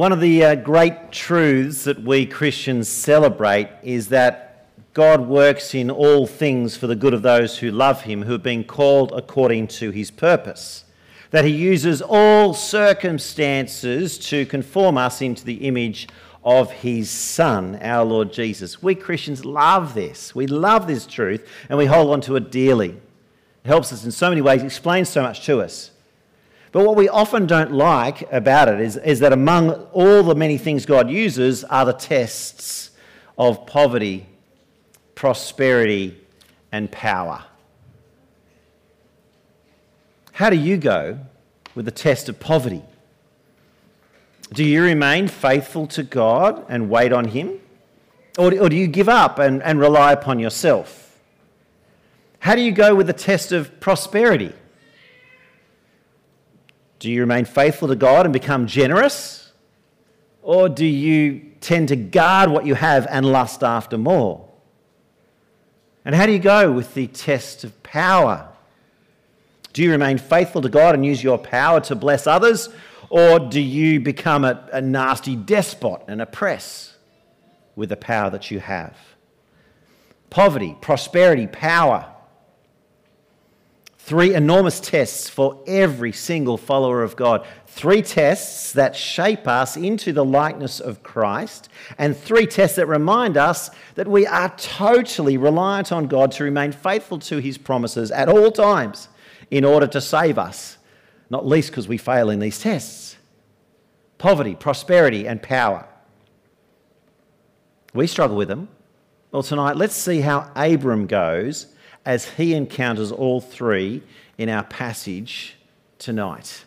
One of the uh, great truths that we Christians celebrate is that God works in all things for the good of those who love Him, who have been called according to His purpose. That He uses all circumstances to conform us into the image of His Son, our Lord Jesus. We Christians love this. We love this truth and we hold on to it dearly. It helps us in so many ways, explains so much to us. But what we often don't like about it is, is that among all the many things God uses are the tests of poverty, prosperity, and power. How do you go with the test of poverty? Do you remain faithful to God and wait on Him? Or, or do you give up and, and rely upon yourself? How do you go with the test of prosperity? Do you remain faithful to God and become generous? Or do you tend to guard what you have and lust after more? And how do you go with the test of power? Do you remain faithful to God and use your power to bless others? Or do you become a, a nasty despot and oppress with the power that you have? Poverty, prosperity, power Three enormous tests for every single follower of God. Three tests that shape us into the likeness of Christ, and three tests that remind us that we are totally reliant on God to remain faithful to his promises at all times in order to save us, not least because we fail in these tests poverty, prosperity, and power. We struggle with them. Well, tonight, let's see how Abram goes as he encounters all three in our passage tonight.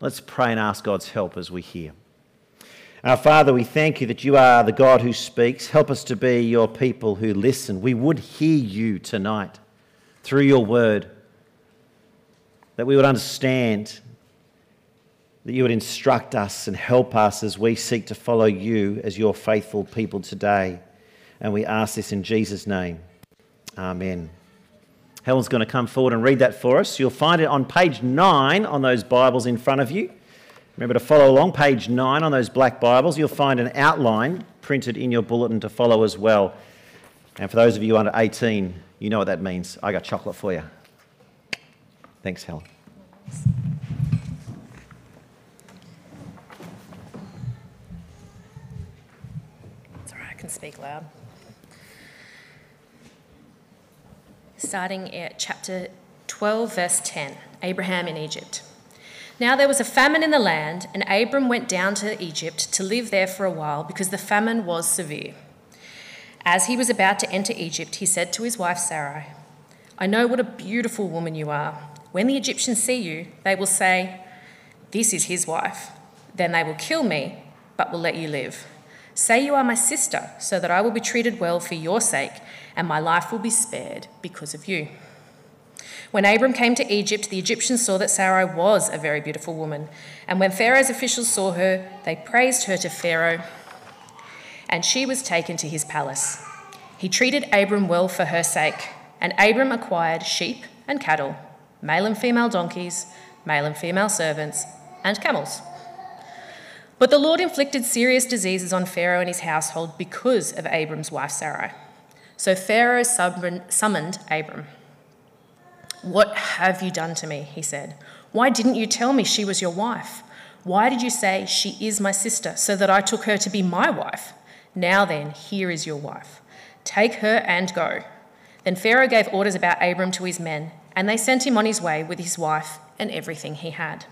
Let's pray and ask God's help as we hear. Our Father, we thank you that you are the God who speaks. Help us to be your people who listen. We would hear you tonight through your word, that we would understand, that you would instruct us and help us as we seek to follow you as your faithful people today. And we ask this in Jesus' name. Amen. Helen's going to come forward and read that for us. You'll find it on page 9 on those Bibles in front of you. Remember to follow along, page 9 on those black Bibles. You'll find an outline printed in your bulletin to follow as well. And for those of you under 18, you know what that means. I got chocolate for you. Thanks, Helen. It's all right, I can speak loud. Starting at chapter 12, verse 10 Abraham in Egypt. Now there was a famine in the land, and Abram went down to Egypt to live there for a while because the famine was severe. As he was about to enter Egypt, he said to his wife Sarai, I know what a beautiful woman you are. When the Egyptians see you, they will say, This is his wife. Then they will kill me, but will let you live. Say you are my sister, so that I will be treated well for your sake and my life will be spared because of you. When Abram came to Egypt, the Egyptians saw that Sarai was a very beautiful woman. And when Pharaoh's officials saw her, they praised her to Pharaoh, and she was taken to his palace. He treated Abram well for her sake, and Abram acquired sheep and cattle, male and female donkeys, male and female servants, and camels. But the Lord inflicted serious diseases on Pharaoh and his household because of Abram's wife Sarai. So Pharaoh summoned Abram. What have you done to me? He said. Why didn't you tell me she was your wife? Why did you say she is my sister, so that I took her to be my wife? Now then, here is your wife. Take her and go. Then Pharaoh gave orders about Abram to his men, and they sent him on his way with his wife and everything he had.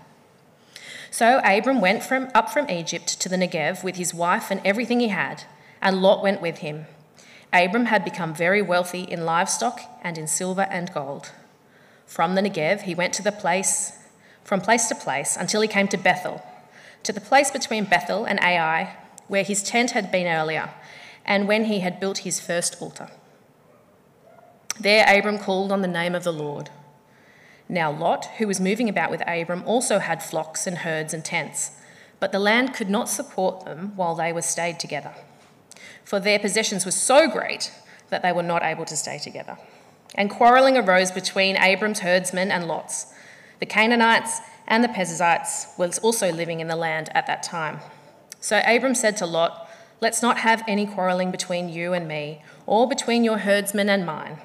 So Abram went from, up from Egypt to the Negev with his wife and everything he had, and Lot went with him. Abram had become very wealthy in livestock and in silver and gold. From the Negev, he went to the place, from place to place, until he came to Bethel, to the place between Bethel and Ai, where his tent had been earlier, and when he had built his first altar. There Abram called on the name of the Lord. Now Lot, who was moving about with Abram, also had flocks and herds and tents, but the land could not support them while they were stayed together for their possessions were so great that they were not able to stay together. And quarrelling arose between Abram's herdsmen and Lot's. The Canaanites and the Perizzites were also living in the land at that time. So Abram said to Lot, Let's not have any quarrelling between you and me, or between your herdsmen and mine,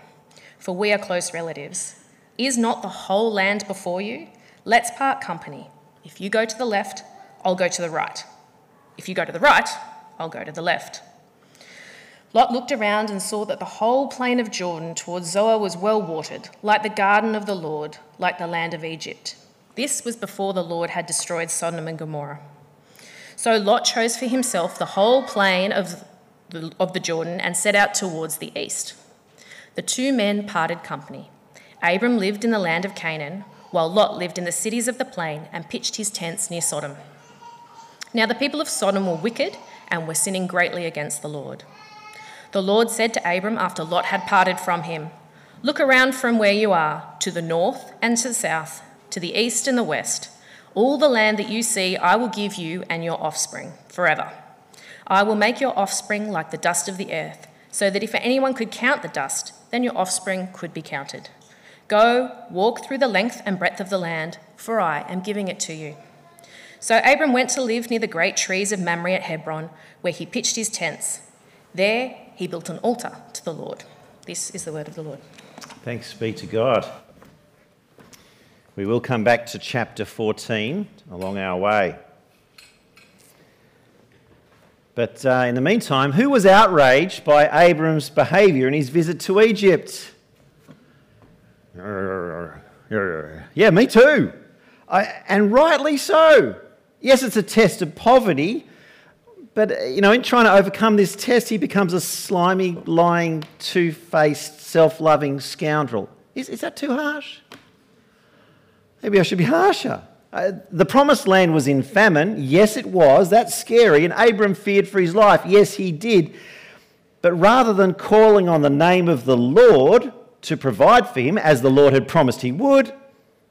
for we are close relatives. Is not the whole land before you? Let's part company. If you go to the left, I'll go to the right. If you go to the right, I'll go to the left. Lot looked around and saw that the whole plain of Jordan towards Zoar was well watered, like the garden of the Lord, like the land of Egypt. This was before the Lord had destroyed Sodom and Gomorrah. So Lot chose for himself the whole plain of the, of the Jordan and set out towards the east. The two men parted company. Abram lived in the land of Canaan, while Lot lived in the cities of the plain and pitched his tents near Sodom. Now the people of Sodom were wicked and were sinning greatly against the Lord. The Lord said to Abram after Lot had parted from him, Look around from where you are, to the north and to the south, to the east and the west. All the land that you see I will give you and your offspring forever. I will make your offspring like the dust of the earth, so that if anyone could count the dust, then your offspring could be counted. Go, walk through the length and breadth of the land, for I am giving it to you. So Abram went to live near the great trees of Mamre at Hebron, where he pitched his tents. There he built an altar to the Lord. This is the word of the Lord. Thanks be to God. We will come back to chapter 14 along our way. But uh, in the meantime, who was outraged by Abram's behaviour in his visit to Egypt? Yeah, me too. I, and rightly so. Yes, it's a test of poverty, but, you know, in trying to overcome this test, he becomes a slimy, lying, two faced, self loving scoundrel. Is, is that too harsh? Maybe I should be harsher. Uh, the promised land was in famine. Yes, it was. That's scary. And Abram feared for his life. Yes, he did. But rather than calling on the name of the Lord to provide for him, as the Lord had promised he would,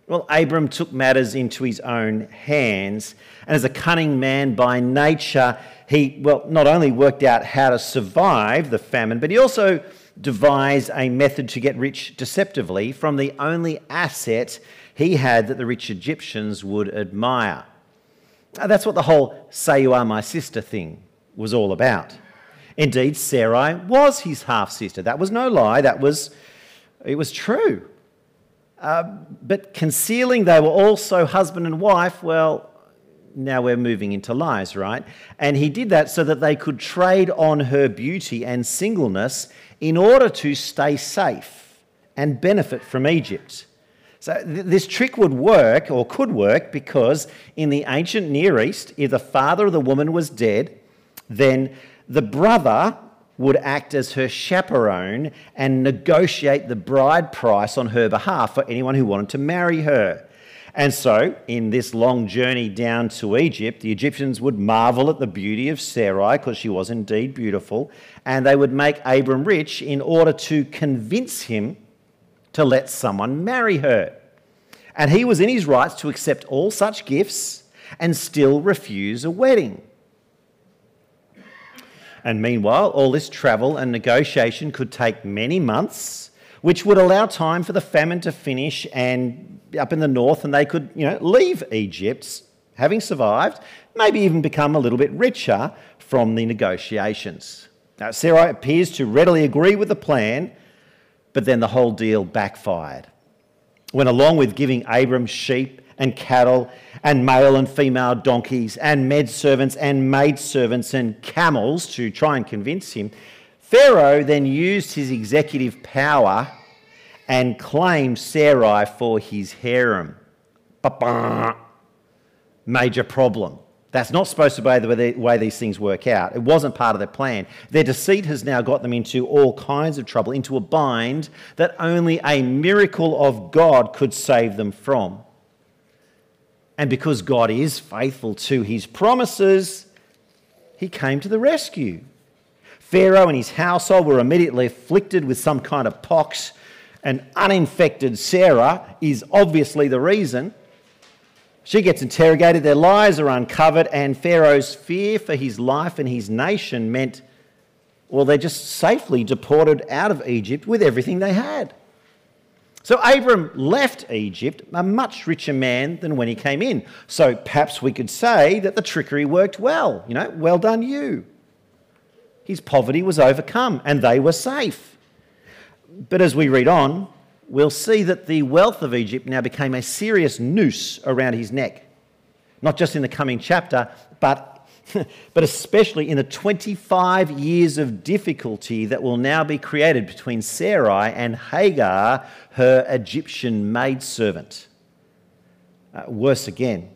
well, Abram took matters into his own hands. And as a cunning man by nature, he, well, not only worked out how to survive the famine, but he also devised a method to get rich deceptively from the only asset he had that the rich Egyptians would admire. That's what the whole say you are my sister thing was all about. Indeed, Sarai was his half sister. That was no lie, that was, it was true. Uh, but concealing they were also husband and wife, well, now we're moving into lies, right? And he did that so that they could trade on her beauty and singleness in order to stay safe and benefit from Egypt. So, th- this trick would work or could work because in the ancient Near East, if the father of the woman was dead, then the brother would act as her chaperone and negotiate the bride price on her behalf for anyone who wanted to marry her. And so, in this long journey down to Egypt, the Egyptians would marvel at the beauty of Sarai, because she was indeed beautiful, and they would make Abram rich in order to convince him to let someone marry her. And he was in his rights to accept all such gifts and still refuse a wedding. And meanwhile, all this travel and negotiation could take many months, which would allow time for the famine to finish and up in the north and they could, you know, leave Egypt, having survived, maybe even become a little bit richer from the negotiations. Now, Sarah appears to readily agree with the plan, but then the whole deal backfired. When, along with giving Abram sheep and cattle and male and female donkeys and med servants and maid servants and camels to try and convince him, Pharaoh then used his executive power and claimed Sarai for his harem. Ba-ba. Major problem. That's not supposed to be the way these things work out. It wasn't part of their plan. Their deceit has now got them into all kinds of trouble, into a bind that only a miracle of God could save them from. And because God is faithful to his promises, he came to the rescue. Pharaoh and his household were immediately afflicted with some kind of pox and uninfected Sarah is obviously the reason. She gets interrogated, their lies are uncovered, and Pharaoh's fear for his life and his nation meant, well, they're just safely deported out of Egypt with everything they had. So Abram left Egypt a much richer man than when he came in. So perhaps we could say that the trickery worked well. You know, well done, you. His poverty was overcome and they were safe. But as we read on, we'll see that the wealth of Egypt now became a serious noose around his neck. Not just in the coming chapter, but but especially in the 25 years of difficulty that will now be created between Sarai and Hagar, her Egyptian maidservant. Uh, worse again,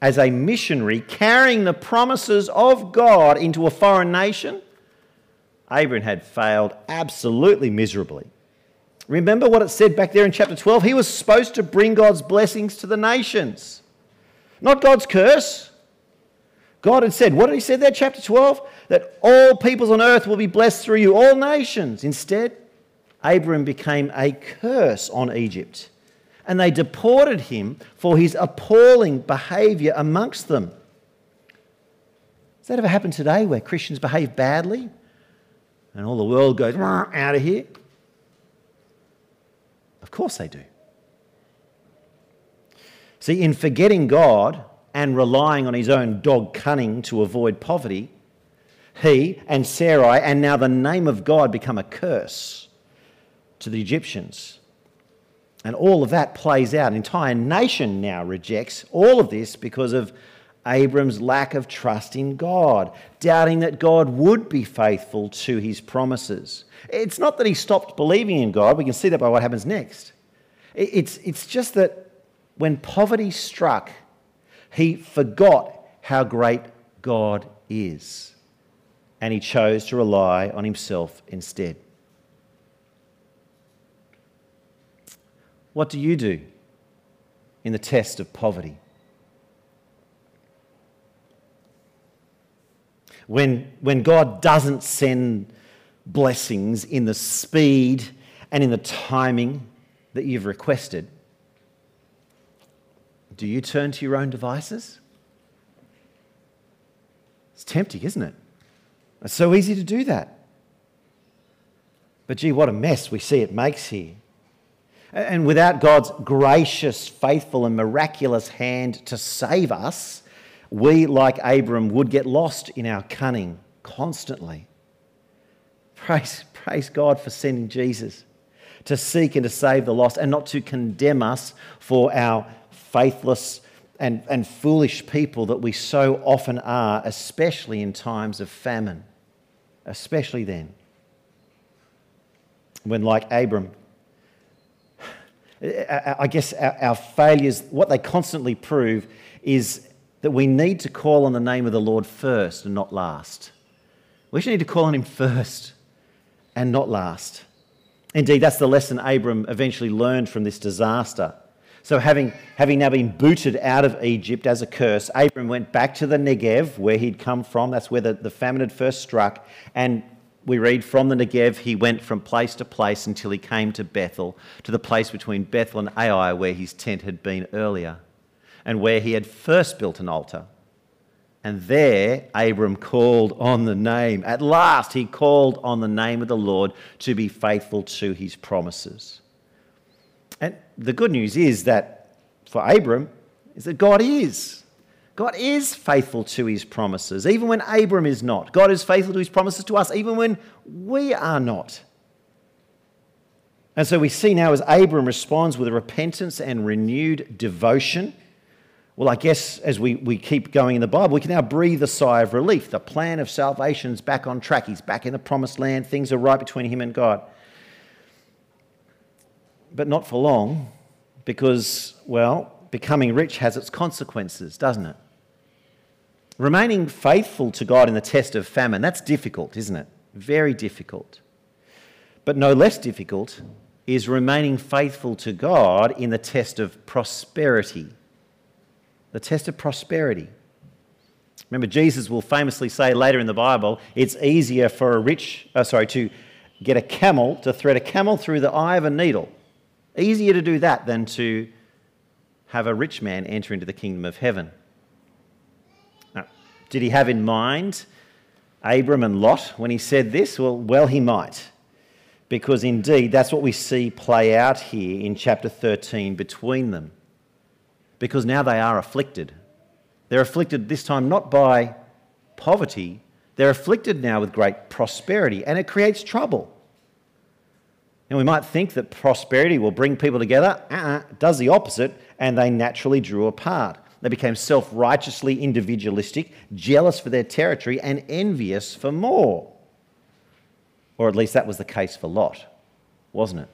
as a missionary carrying the promises of God into a foreign nation, Abram had failed absolutely miserably. Remember what it said back there in chapter 12? He was supposed to bring God's blessings to the nations, not God's curse. God had said, what did he say there, chapter 12? That all peoples on earth will be blessed through you, all nations. Instead, Abram became a curse on Egypt, and they deported him for his appalling behaviour amongst them. Does that ever happen today where Christians behave badly and all the world goes out of here? Of course they do. See, in forgetting God, and relying on his own dog cunning to avoid poverty, he and Sarai and now the name of God become a curse to the Egyptians. And all of that plays out. An entire nation now rejects all of this because of Abram's lack of trust in God, doubting that God would be faithful to his promises. It's not that he stopped believing in God, we can see that by what happens next. It's, it's just that when poverty struck, he forgot how great God is, and he chose to rely on himself instead. What do you do in the test of poverty? When, when God doesn't send blessings in the speed and in the timing that you've requested, do you turn to your own devices? It's tempting, isn't it? It's so easy to do that. But gee, what a mess we see it makes here. And without God's gracious, faithful, and miraculous hand to save us, we, like Abram, would get lost in our cunning constantly. Praise, praise God for sending Jesus to seek and to save the lost and not to condemn us for our faithless and, and foolish people that we so often are, especially in times of famine. Especially then. When, like Abram, I guess our, failures, what they constantly prove is that we need to call on the name of the Lord first and not last. We should need to call on Him first and not last. Indeed, that's the lesson Abram eventually learned from this disaster. So, having, having now been booted out of Egypt as a curse, Abram went back to the Negev, where he'd come from. That's where the, the famine had first struck. And we read from the Negev, he went from place to place until he came to Bethel, to the place between Bethel and Ai, where his tent had been earlier, and where he had first built an altar. And there, Abram called on the name. At last, he called on the name of the Lord to be faithful to his promises. And the good news is that for Abram, is that God is. God is faithful to his promises, even when Abram is not. God is faithful to his promises to us, even when we are not. And so we see now as Abram responds with repentance and renewed devotion. Well, I guess as we, we keep going in the Bible, we can now breathe a sigh of relief. The plan of salvation is back on track. He's back in the promised land. Things are right between him and God but not for long because, well, becoming rich has its consequences, doesn't it? Remaining faithful to God in the test of famine, that's difficult, isn't it? Very difficult. But no less difficult is remaining faithful to God in the test of prosperity. The test of prosperity. Remember, Jesus will famously say later in the Bible, it's easier for a rich, uh, sorry, to get a camel, to thread a camel through the eye of a needle Easier to do that than to have a rich man enter into the kingdom of heaven. Now, did he have in mind Abram and Lot when he said this? Well, well, he might. because indeed that's what we see play out here in chapter 13 between them. Because now they are afflicted. They're afflicted this time not by poverty, they're afflicted now with great prosperity, and it creates trouble. And we might think that prosperity will bring people together. Uh-uh, does the opposite, and they naturally drew apart. They became self righteously individualistic, jealous for their territory, and envious for more. Or at least that was the case for Lot, wasn't it?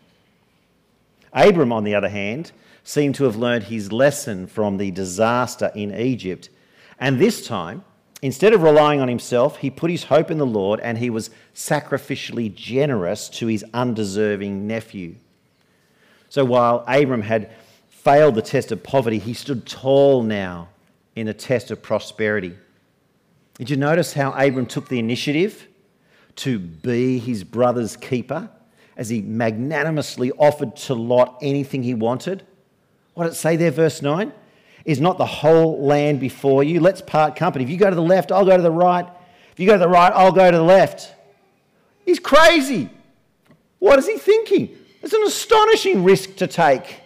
Abram, on the other hand, seemed to have learned his lesson from the disaster in Egypt. And this time, instead of relying on himself, he put his hope in the Lord and he was sacrificially generous to his undeserving nephew. So while Abram had failed the test of poverty, he stood tall now in the test of prosperity. Did you notice how Abram took the initiative to be his brother's keeper as he magnanimously offered to Lot anything he wanted? What did it say there, verse 9? Is not the whole land before you? Let's part company. If you go to the left, I'll go to the right. If you go to the right, I'll go to the left. He's crazy. What is he thinking? It's an astonishing risk to take.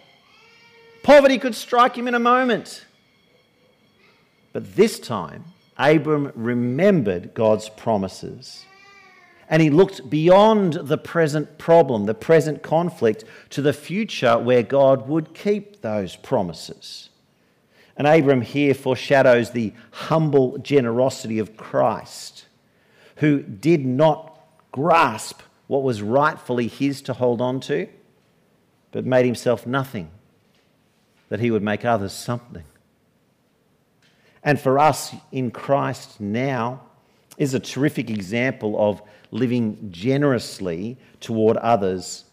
Poverty could strike him in a moment. But this time, Abram remembered God's promises. And he looked beyond the present problem, the present conflict, to the future where God would keep those promises. And Abram here foreshadows the humble generosity of Christ, who did not grasp what was rightfully his to hold on to, but made himself nothing that he would make others something. And for us in Christ now is a terrific example of living generously toward others,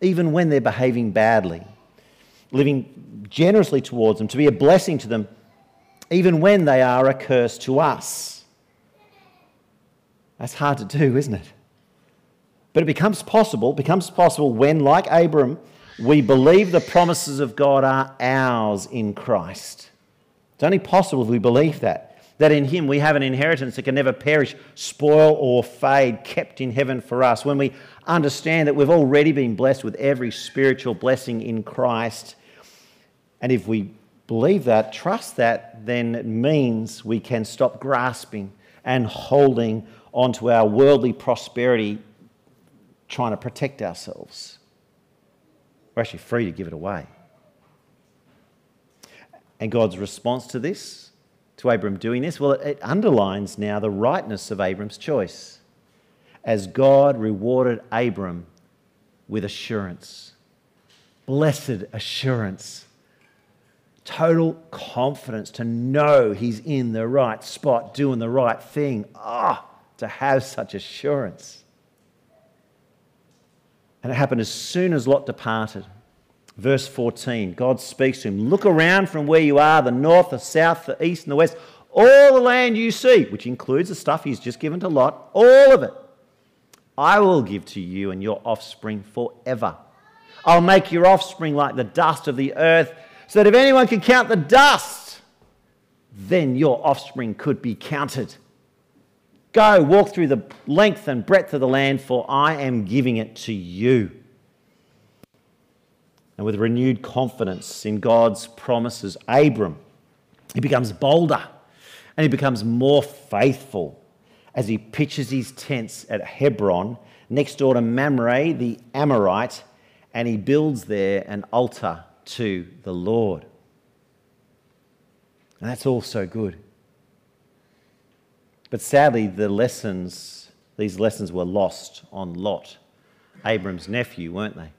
even when they're behaving badly. Living generously towards them, to be a blessing to them, even when they are a curse to us. That's hard to do, isn't it? But it becomes possible, becomes possible when, like Abram, we believe the promises of God are ours in Christ. It's only possible if we believe that. That in Him we have an inheritance that can never perish, spoil, or fade, kept in heaven for us. When we understand that we've already been blessed with every spiritual blessing in Christ, and if we believe that, trust that, then it means we can stop grasping and holding onto our worldly prosperity, trying to protect ourselves. We're actually free to give it away. And God's response to this, to Abram doing this, well, it underlines now the rightness of Abram's choice as God rewarded Abram with assurance. Blessed assurance. Total confidence to know he's in the right spot, doing the right thing. Ah, oh, to have such assurance. And it happened as soon as Lot departed. Verse 14 God speaks to him Look around from where you are, the north, the south, the east, and the west. All the land you see, which includes the stuff he's just given to Lot, all of it, I will give to you and your offspring forever. I'll make your offspring like the dust of the earth, so that if anyone could count the dust, then your offspring could be counted. Go, walk through the length and breadth of the land, for I am giving it to you. And with renewed confidence in God's promises, Abram, he becomes bolder and he becomes more faithful as he pitches his tents at Hebron next door to Mamre, the Amorite, and he builds there an altar to the Lord. And that's all so good. But sadly, the lessons, these lessons were lost on Lot, Abram's nephew, weren't they?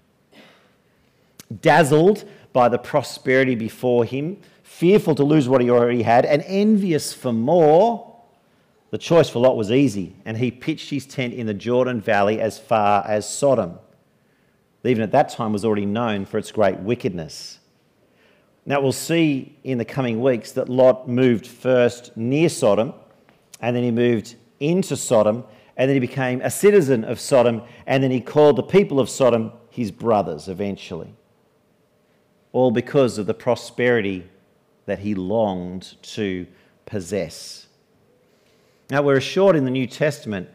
Dazzled by the prosperity before him, fearful to lose what he already had, and envious for more, the choice for Lot was easy, and he pitched his tent in the Jordan Valley as far as Sodom. Even at that time was already known for its great wickedness. Now we'll see in the coming weeks that Lot moved first near Sodom and then he moved into Sodom, and then he became a citizen of Sodom, and then he called the people of Sodom his brothers eventually. All because of the prosperity that he longed to possess. Now, we're assured in the New Testament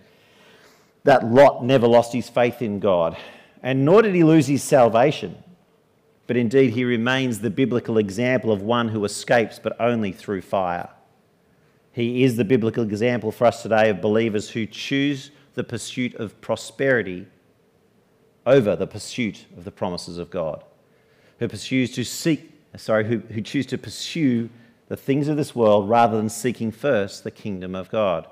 that Lot never lost his faith in God. And nor did he lose his salvation, but indeed he remains the biblical example of one who escapes, but only through fire. He is the biblical example for us today of believers who choose the pursuit of prosperity over the pursuit of the promises of God, who pursues to seek, sorry, who, who choose to pursue the things of this world rather than seeking first the kingdom of God.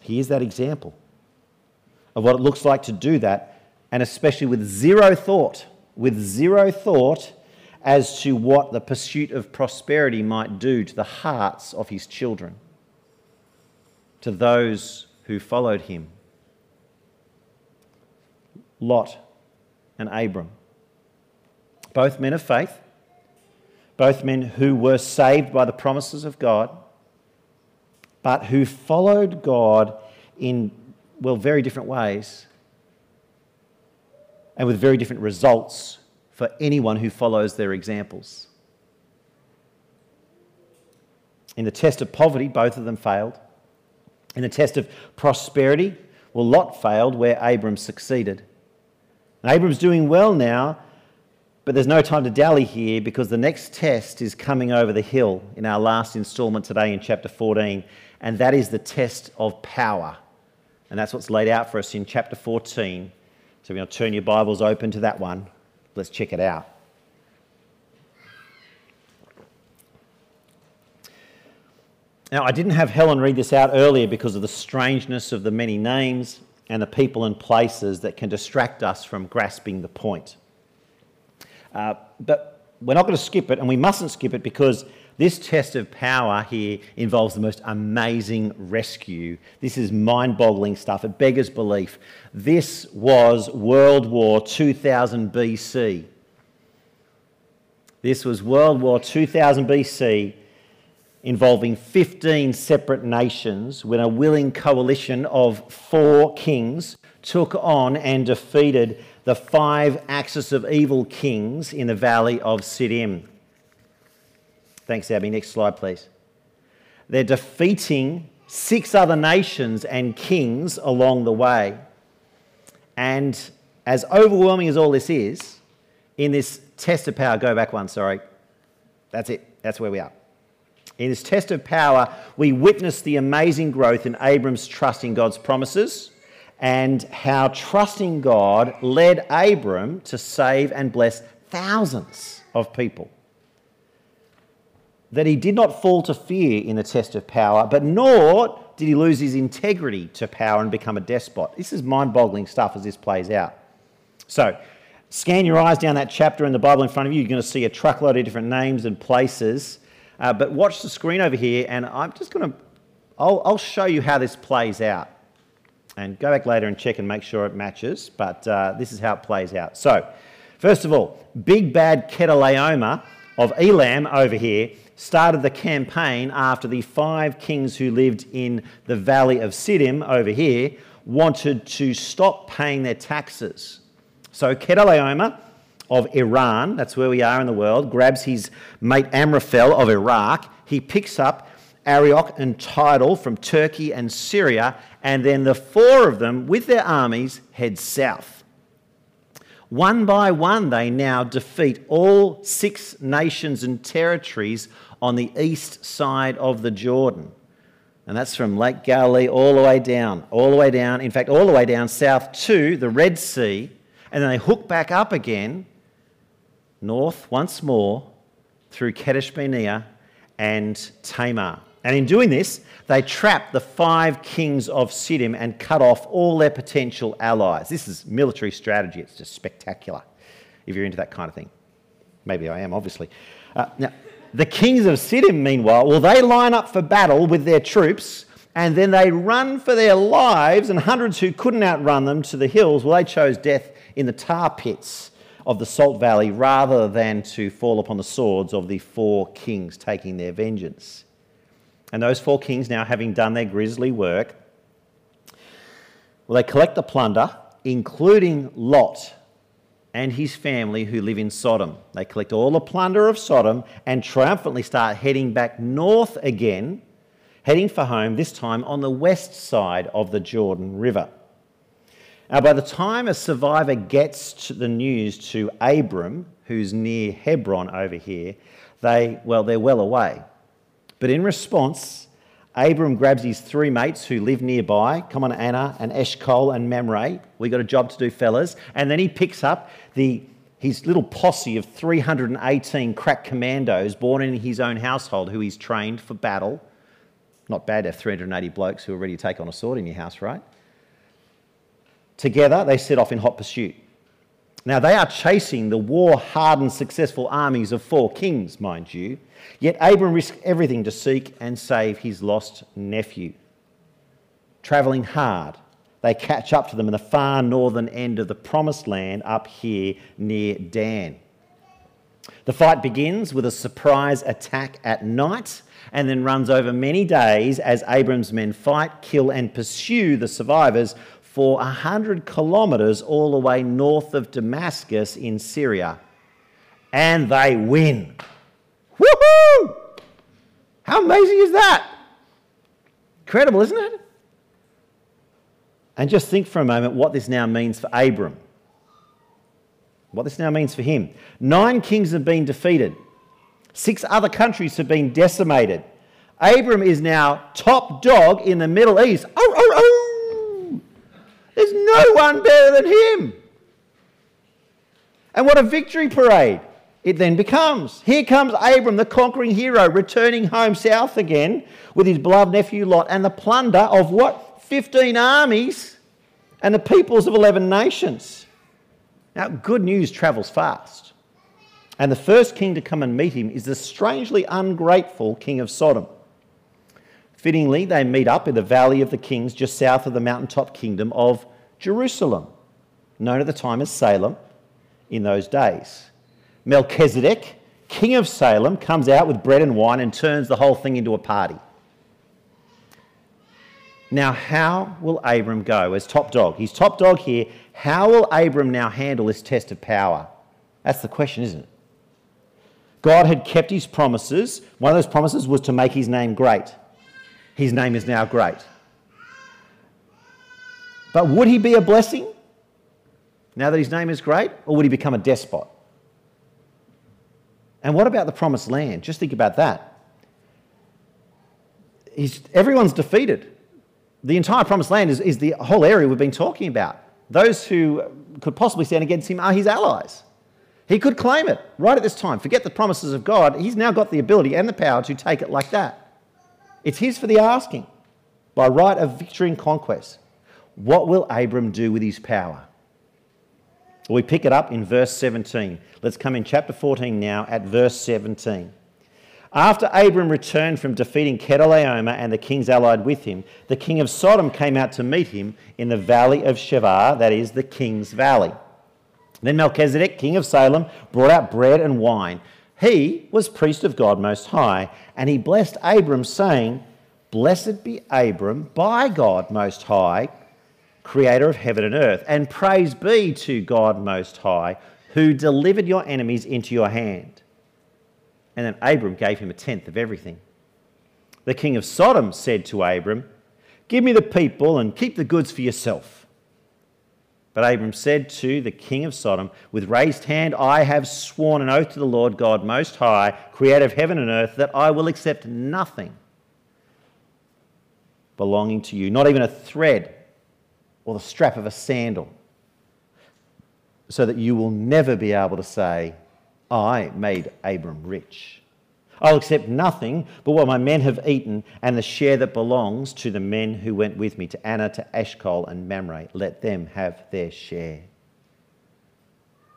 He is that example of what it looks like to do that, and especially with zero thought, with zero thought as to what the pursuit of prosperity might do to the hearts of his children, to those who followed him. Lot and Abram, both men of faith, both men who were saved by the promises of God, but who followed God in, well, very different ways and with very different results for anyone who follows their examples. In the test of poverty, both of them failed. In the test of prosperity, well, Lot failed where Abram succeeded. And Abram's doing well now, but there's no time to dally here because the next test is coming over the hill in our last instalment today in chapter 14, and that is the test of power. And that's what's laid out for us in chapter 14. So we're going to turn your Bibles open to that one. Let's check it out. Now, I didn't have Helen read this out earlier because of the strangeness of the many names and the people and places that can distract us from grasping the point. Uh, but we're not going to skip it, and we mustn't skip it because this test of power here involves the most amazing rescue. This is mind boggling stuff. It beggars belief. This was World War 2000 BC. This was World War 2000 BC involving 15 separate nations when a willing coalition of four kings took on and defeated the five axis of evil kings in the valley of Siddim. Thanks, Abby. Next slide, please. They're defeating six other nations and kings along the way. And as overwhelming as all this is, in this test of power, go back one, sorry. That's it. That's where we are. In this test of power, we witness the amazing growth in Abram's trust in God's promises and how trusting God led Abram to save and bless thousands of people that he did not fall to fear in the test of power, but nor did he lose his integrity to power and become a despot. This is mind boggling stuff as this plays out. So, scan your eyes down that chapter in the Bible in front of you. You're going to see a truckload of different names and places. Uh, but watch the screen over here, and I'm just going to, I'll, show you how this plays out. And go back later and check and make sure it matches, but uh, this is how it plays out. So, first of all, big bad Chedorlaomer of Elam over here started the campaign after the five kings who lived in the valley of Siddim over here wanted to stop paying their taxes. So Chedorlaomer of Iran, that's where we are in the world, grabs his mate Amraphel of Iraq. He picks up Arioch and Tidal from Turkey and Syria, and then the four of them, with their armies, head south. One by one, they now defeat all six nations and territories on the east side of the Jordan. And that's from Lake Galilee all the way down, all the way down, in fact, all the way down south to the Red Sea. And then they hook back up again, north once more, through Kadesh Barnea and Tamar. And in doing this, they trap the five kings of Siddim and cut off all their potential allies. This is military strategy. It's just spectacular if you're into that kind of thing. Maybe I am, obviously. Uh, now, the kings of Siddim, meanwhile, well, they line up for battle with their troops and then they run for their lives, and hundreds who couldn't outrun them to the hills, well, they chose death in the tar pits of the Salt Valley rather than to fall upon the swords of the four kings taking their vengeance. And those four kings, now having done their grisly work, well, they collect the plunder, including Lot and his family who live in Sodom. They collect all the plunder of Sodom and triumphantly start heading back north again, heading for home, this time on the west side of the Jordan River. Now, by the time a survivor gets the news to Abram, who's near Hebron over here, they, well, they're well away. But in response, Abram grabs his three mates who live nearby, come on, Aner and Eshcol and Mamre. We got a job to do, fellas. And then he picks up the, his little posse of 318 crack commandos born in his own household who he's trained for battle. Not bad to have 380 blokes who are ready to take on a sword in your house, right? Together, they set off in hot pursuit. Now, they are chasing the war hardened, successful armies of four kings, mind you. Yet Abram risked everything to seek and save his lost nephew. Travelling hard, they catch up to them in the far northern end of the promised land up here near Dan. The fight begins with a surprise attack at night and then runs over many days as Abram's men fight, kill, and pursue the survivors for 100 kilometres all the way north of Damascus in Syria. And they win. Woohoo! How amazing is that? Incredible, isn't it? And just think for a moment what this now means for Abram. What this now means for him. Nine kings have been defeated, six other countries have been decimated. Abram is now top dog in the Middle East. There's no one better than him. And what a victory parade it then becomes. Here comes Abram, the conquering hero, returning home south again with his beloved nephew Lot and the plunder of what? 15 armies and the peoples of 11 nations. Now, good news travels fast. And the first king to come and meet him is the strangely ungrateful king of Sodom. Fittingly, they meet up in the Valley of the Kings just south of the mountaintop kingdom of Jerusalem, known at the time as Salem in those days. Melchizedek, king of Salem, comes out with bread and wine and turns the whole thing into a party. Now, how will Abram go as top dog? He's top dog here. How will Abram now handle this test of power? That's the question, isn't it? God had kept his promises. One of those promises was to make his name great. His name is now great. But would he be a blessing now that his name is great, or would he become a despot? And what about the promised land? Just think about that. He's, everyone's defeated. The entire promised land is, is the whole area we've been talking about. Those who could possibly stand against him are his allies. He could claim it right at this time. Forget the promises of God. He's now got the ability and the power to take it like that. It's his for the asking by right of victory and conquest. What will Abram do with his power? Well, we pick it up in verse 17. Let's come in chapter 14 now at verse 17. After Abram returned from defeating Chedorlaomer and the kings allied with him, the king of Sodom came out to meet him in the valley of Shaveh, that is, the king's valley. Then Melchizedek, king of Salem, brought out bread and wine. He was priest of God Most High, and he blessed Abram, saying, Blessed be Abram by God Most High, creator of heaven and earth, and praise be to God Most High, who delivered your enemies into your hand. And then Abram gave him a tenth of everything. The king of Sodom said to Abram, Give me the people and keep the goods for yourself. But Abram said to the king of Sodom, With raised hand I have sworn an oath to the Lord God Most High, creator of heaven and earth, that I will accept nothing belonging to you, not even a thread or the strap of a sandal, so that you will never be able to say, I made Abram rich. I'll accept nothing but what my men have eaten and the share that belongs to the men who went with me, to Aner, to Eshcol, and Mamre. Let them have their share.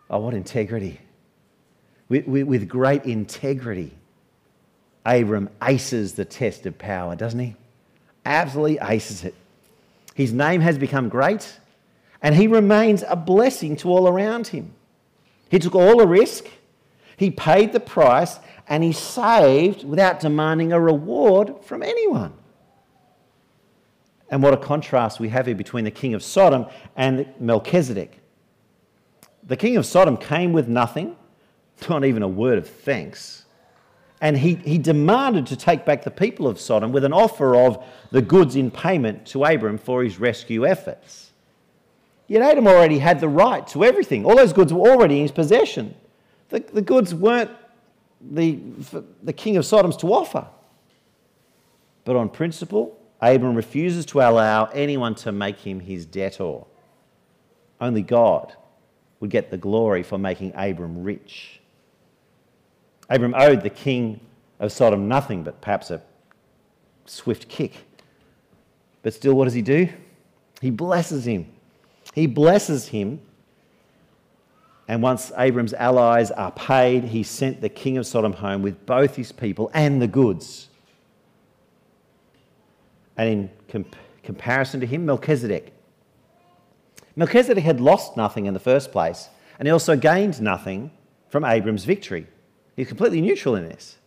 Oh, what integrity. With, with, with great integrity, Abram aces the test of power, doesn't he? Absolutely aces it. His name has become great, and he remains a blessing to all around him. He took all the risk, he paid the price, and he saved without demanding a reward from anyone. And what a contrast we have here between the king of Sodom and Melchizedek. The king of Sodom came with nothing, not even a word of thanks. And he, he demanded to take back the people of Sodom with an offer of the goods in payment to Abram for his rescue efforts. Yet Abram already had the right to everything. All those goods were already in his possession. The, the goods weren't the, the king of Sodom's to offer. But on principle, Abram refuses to allow anyone to make him his debtor. Only God would get the glory for making Abram rich. Abram owed the king of Sodom nothing but perhaps a swift kick. But still, what does he do? He blesses him. He blesses him. And once Abram's allies are paid, he sent the king of Sodom home with both his people and the goods. And in comp- comparison to him, Melchizedek. Melchizedek had lost nothing in the first place, and he also gained nothing from Abram's victory. He's completely neutral in this.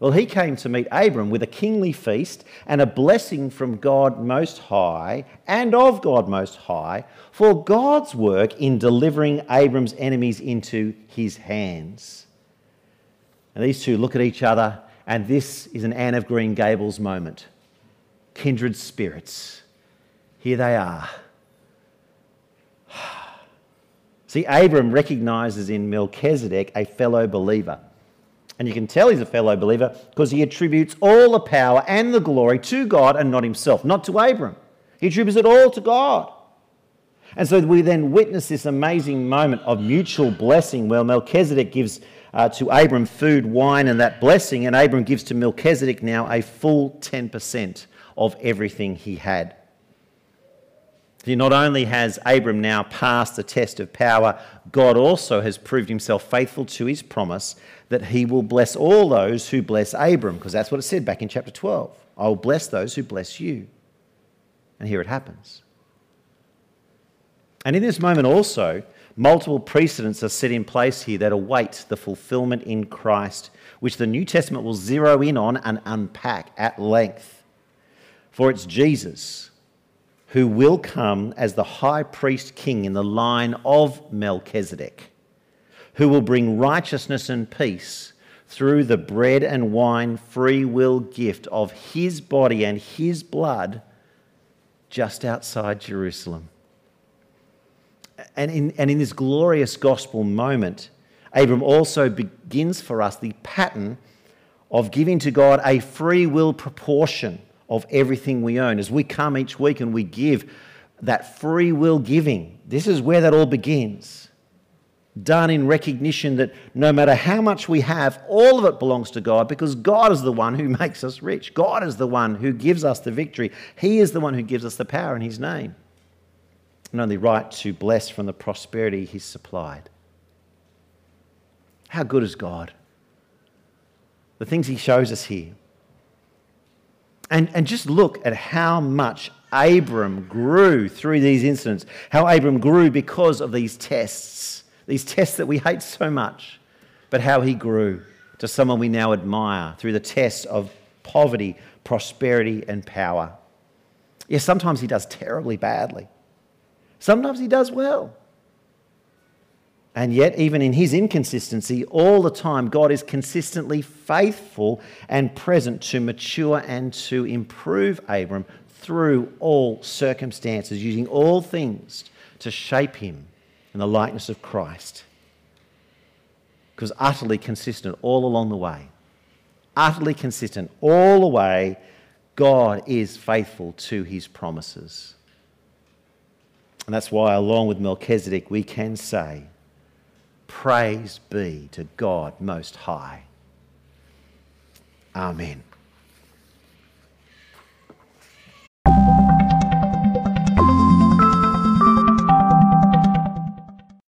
Well, he came to meet Abram with a kingly feast and a blessing from God Most High and of God Most High for God's work in delivering Abram's enemies into his hands. And these two look at each other, and this is an Anne of Green Gables moment. Kindred spirits. Here they are. See, Abram recognizes in Melchizedek a fellow believer. And you can tell he's a fellow believer because he attributes all the power and the glory to God and not himself, not to Abram. He attributes it all to God. And so we then witness this amazing moment of mutual blessing where Melchizedek gives uh, to Abram food, wine, and that blessing, and Abram gives to Melchizedek now a full 10% of everything he had. See, not only has Abram now passed the test of power, God also has proved himself faithful to his promise that he will bless all those who bless Abram, because that's what it said back in chapter 12. I will bless those who bless you. And here it happens. And in this moment also, multiple precedents are set in place here that await the fulfillment in Christ, which the New Testament will zero in on and unpack at length. For it's Jesus who will come as the high priest king in the line of Melchizedek who will bring righteousness and peace through the bread and wine free will gift of his body and his blood just outside Jerusalem. And in, and in this glorious gospel moment, Abram also begins for us the pattern of giving to God a free will proportion of everything we own. As we come each week and we give that free will giving, this is where that all begins done in recognition that no matter how much we have, all of it belongs to God because God is the one who makes us rich. God is the one who gives us the victory. He is the one who gives us the power in His name. And only right to bless from the prosperity He's supplied. How good is God? The things He shows us here. And, and just look at how much Abram grew through these incidents, how Abram grew because of these tests these tests that we hate so much, but how he grew to someone we now admire through the tests of poverty, prosperity, and power. Yes, sometimes he does terribly badly. Sometimes he does well. And yet, even in his inconsistency, all the time, God is consistently faithful and present to mature and to improve Abram through all circumstances, using all things to shape him in the likeness of Christ. Because utterly consistent all along the way. Utterly consistent all the way, God is faithful to his promises. And that's why, along with Melchizedek, we can say, Praise be to God Most High. Amen.